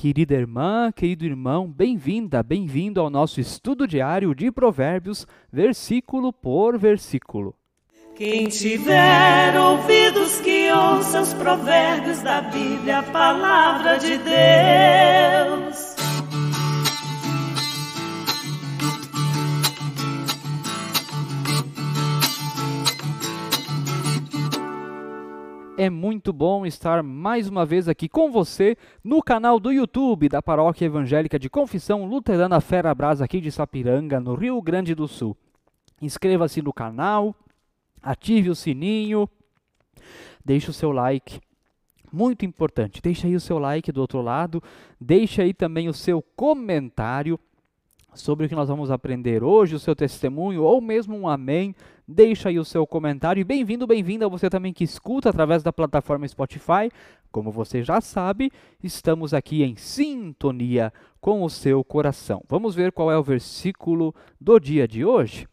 Querida irmã, querido irmão, bem-vinda, bem-vindo ao nosso estudo diário de Provérbios, versículo por versículo. Quem tiver ouvidos que ouça os provérbios da Bíblia, a palavra de Deus. É muito bom estar mais uma vez aqui com você no canal do YouTube da Paróquia Evangélica de Confissão Luterana Fera Brasa aqui de Sapiranga, no Rio Grande do Sul. Inscreva-se no canal, ative o sininho, deixe o seu like. Muito importante, deixe aí o seu like do outro lado, deixe aí também o seu comentário sobre o que nós vamos aprender hoje, o seu testemunho ou mesmo um amém. Deixa aí o seu comentário e bem-vindo, bem-vinda você também que escuta através da plataforma Spotify. Como você já sabe, estamos aqui em sintonia com o seu coração. Vamos ver qual é o versículo do dia de hoje?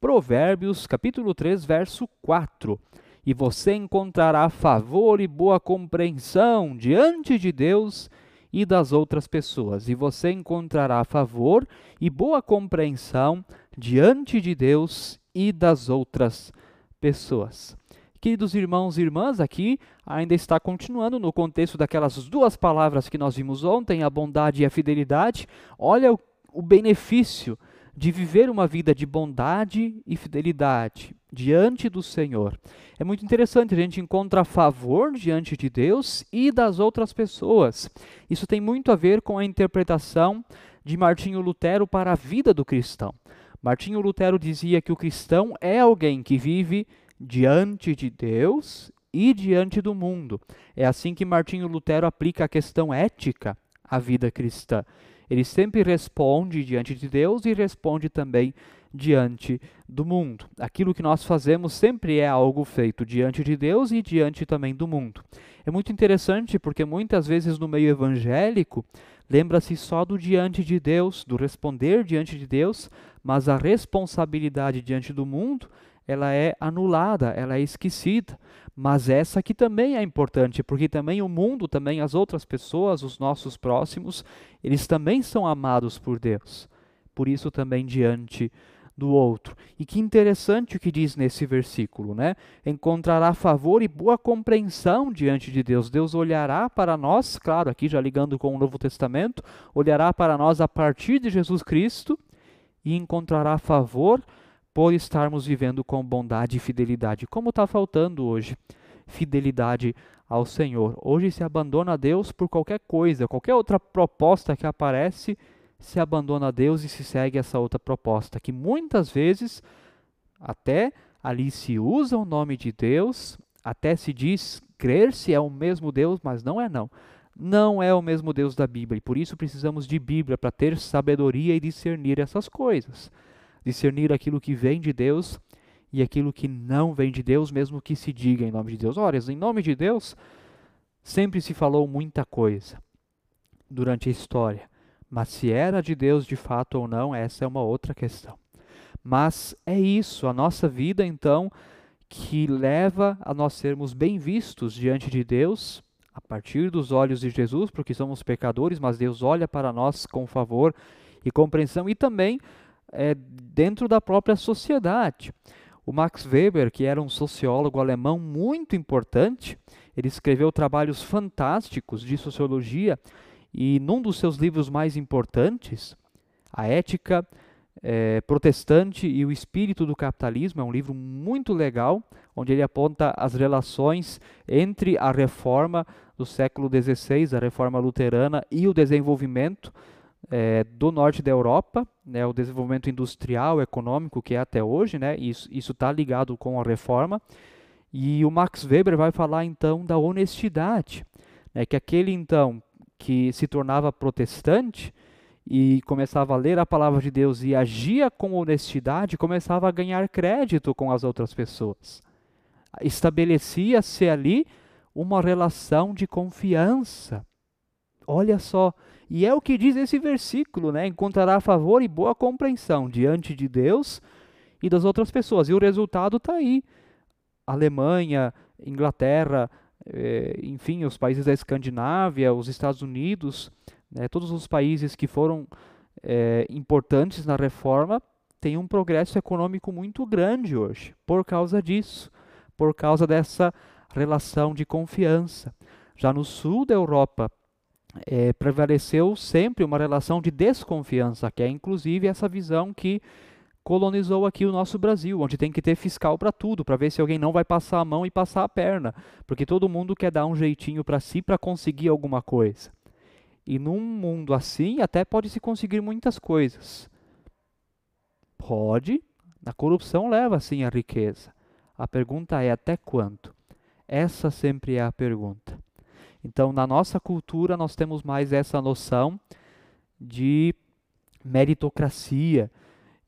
Provérbios, capítulo 3, verso 4. E você encontrará favor e boa compreensão diante de Deus e das outras pessoas, e você encontrará favor e boa compreensão diante de Deus e das outras pessoas. Queridos irmãos e irmãs, aqui ainda está continuando no contexto daquelas duas palavras que nós vimos ontem, a bondade e a fidelidade. Olha o, o benefício de viver uma vida de bondade e fidelidade diante do Senhor. É muito interessante, a gente encontra favor diante de Deus e das outras pessoas. Isso tem muito a ver com a interpretação de Martinho Lutero para a vida do cristão. Martinho Lutero dizia que o cristão é alguém que vive diante de Deus e diante do mundo. É assim que Martinho Lutero aplica a questão ética à vida cristã. Ele sempre responde diante de Deus e responde também diante do mundo. Aquilo que nós fazemos sempre é algo feito diante de Deus e diante também do mundo. É muito interessante porque muitas vezes no meio evangélico lembra-se só do diante de Deus, do responder diante de Deus, mas a responsabilidade diante do mundo ela é anulada, ela é esquecida. Mas essa aqui também é importante, porque também o mundo, também as outras pessoas, os nossos próximos, eles também são amados por Deus. Por isso também diante do outro. E que interessante o que diz nesse versículo, né? Encontrará favor e boa compreensão diante de Deus. Deus olhará para nós, claro, aqui já ligando com o Novo Testamento, olhará para nós a partir de Jesus Cristo e encontrará favor por estarmos vivendo com bondade e fidelidade, como está faltando hoje. Fidelidade ao Senhor. Hoje se abandona a Deus por qualquer coisa, qualquer outra proposta que aparece, se abandona a Deus e se segue essa outra proposta, que muitas vezes até ali se usa o nome de Deus, até se diz crer se é o mesmo Deus, mas não é não. Não é o mesmo Deus da Bíblia, e por isso precisamos de Bíblia para ter sabedoria e discernir essas coisas discernir aquilo que vem de Deus e aquilo que não vem de Deus, mesmo que se diga em nome de Deus. Ora, em nome de Deus sempre se falou muita coisa durante a história, mas se era de Deus de fato ou não, essa é uma outra questão. Mas é isso, a nossa vida então que leva a nós sermos bem vistos diante de Deus, a partir dos olhos de Jesus, porque somos pecadores, mas Deus olha para nós com favor e compreensão e também é, dentro da própria sociedade. O Max Weber, que era um sociólogo alemão muito importante, ele escreveu trabalhos fantásticos de sociologia e num dos seus livros mais importantes, A Ética é, Protestante e o Espírito do Capitalismo, é um livro muito legal, onde ele aponta as relações entre a reforma do século XVI, a reforma luterana, e o desenvolvimento é, do norte da Europa, né, o desenvolvimento industrial, econômico que é até hoje, né, isso está ligado com a reforma. E o Max Weber vai falar então da honestidade, né, que aquele então que se tornava protestante e começava a ler a palavra de Deus e agia com honestidade, começava a ganhar crédito com as outras pessoas. Estabelecia-se ali uma relação de confiança. Olha só, e é o que diz esse versículo, né? Encontrará favor e boa compreensão diante de Deus e das outras pessoas. E o resultado está aí. Alemanha, Inglaterra, eh, enfim, os países da Escandinávia, os Estados Unidos, Né? Todos os países que foram é, importantes na reforma têm um progresso econômico muito grande hoje, por causa disso, por causa dessa relação de confiança. Já no sul da Europa, é, prevaleceu sempre uma relação de desconfiança, que é inclusive essa visão que colonizou aqui o nosso Brasil, onde tem que ter fiscal para tudo, para ver se alguém não vai passar a mão e passar a perna, porque todo mundo quer dar um jeitinho para si para conseguir alguma coisa. E num mundo assim, até pode se conseguir muitas coisas. Pode, a corrupção leva sim à riqueza. A pergunta é até quanto? Essa sempre é a pergunta. Então, na nossa cultura, nós temos mais essa noção de meritocracia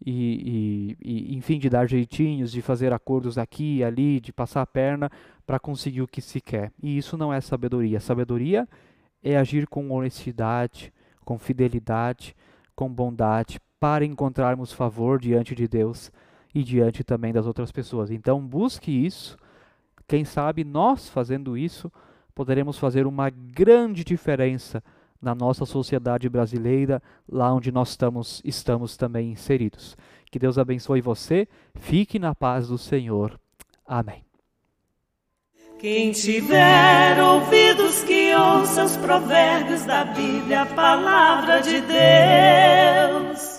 e, e, e, enfim, de dar jeitinhos, de fazer acordos aqui e ali, de passar a perna para conseguir o que se quer. E isso não é sabedoria. Sabedoria é agir com honestidade, com fidelidade, com bondade, para encontrarmos favor diante de Deus e diante também das outras pessoas. Então, busque isso. Quem sabe nós fazendo isso poderemos fazer uma grande diferença na nossa sociedade brasileira, lá onde nós estamos, estamos também inseridos. Que Deus abençoe você, fique na paz do Senhor. Amém. Quem tiver ouvidos que ouça os provérbios da Bíblia, a palavra de Deus.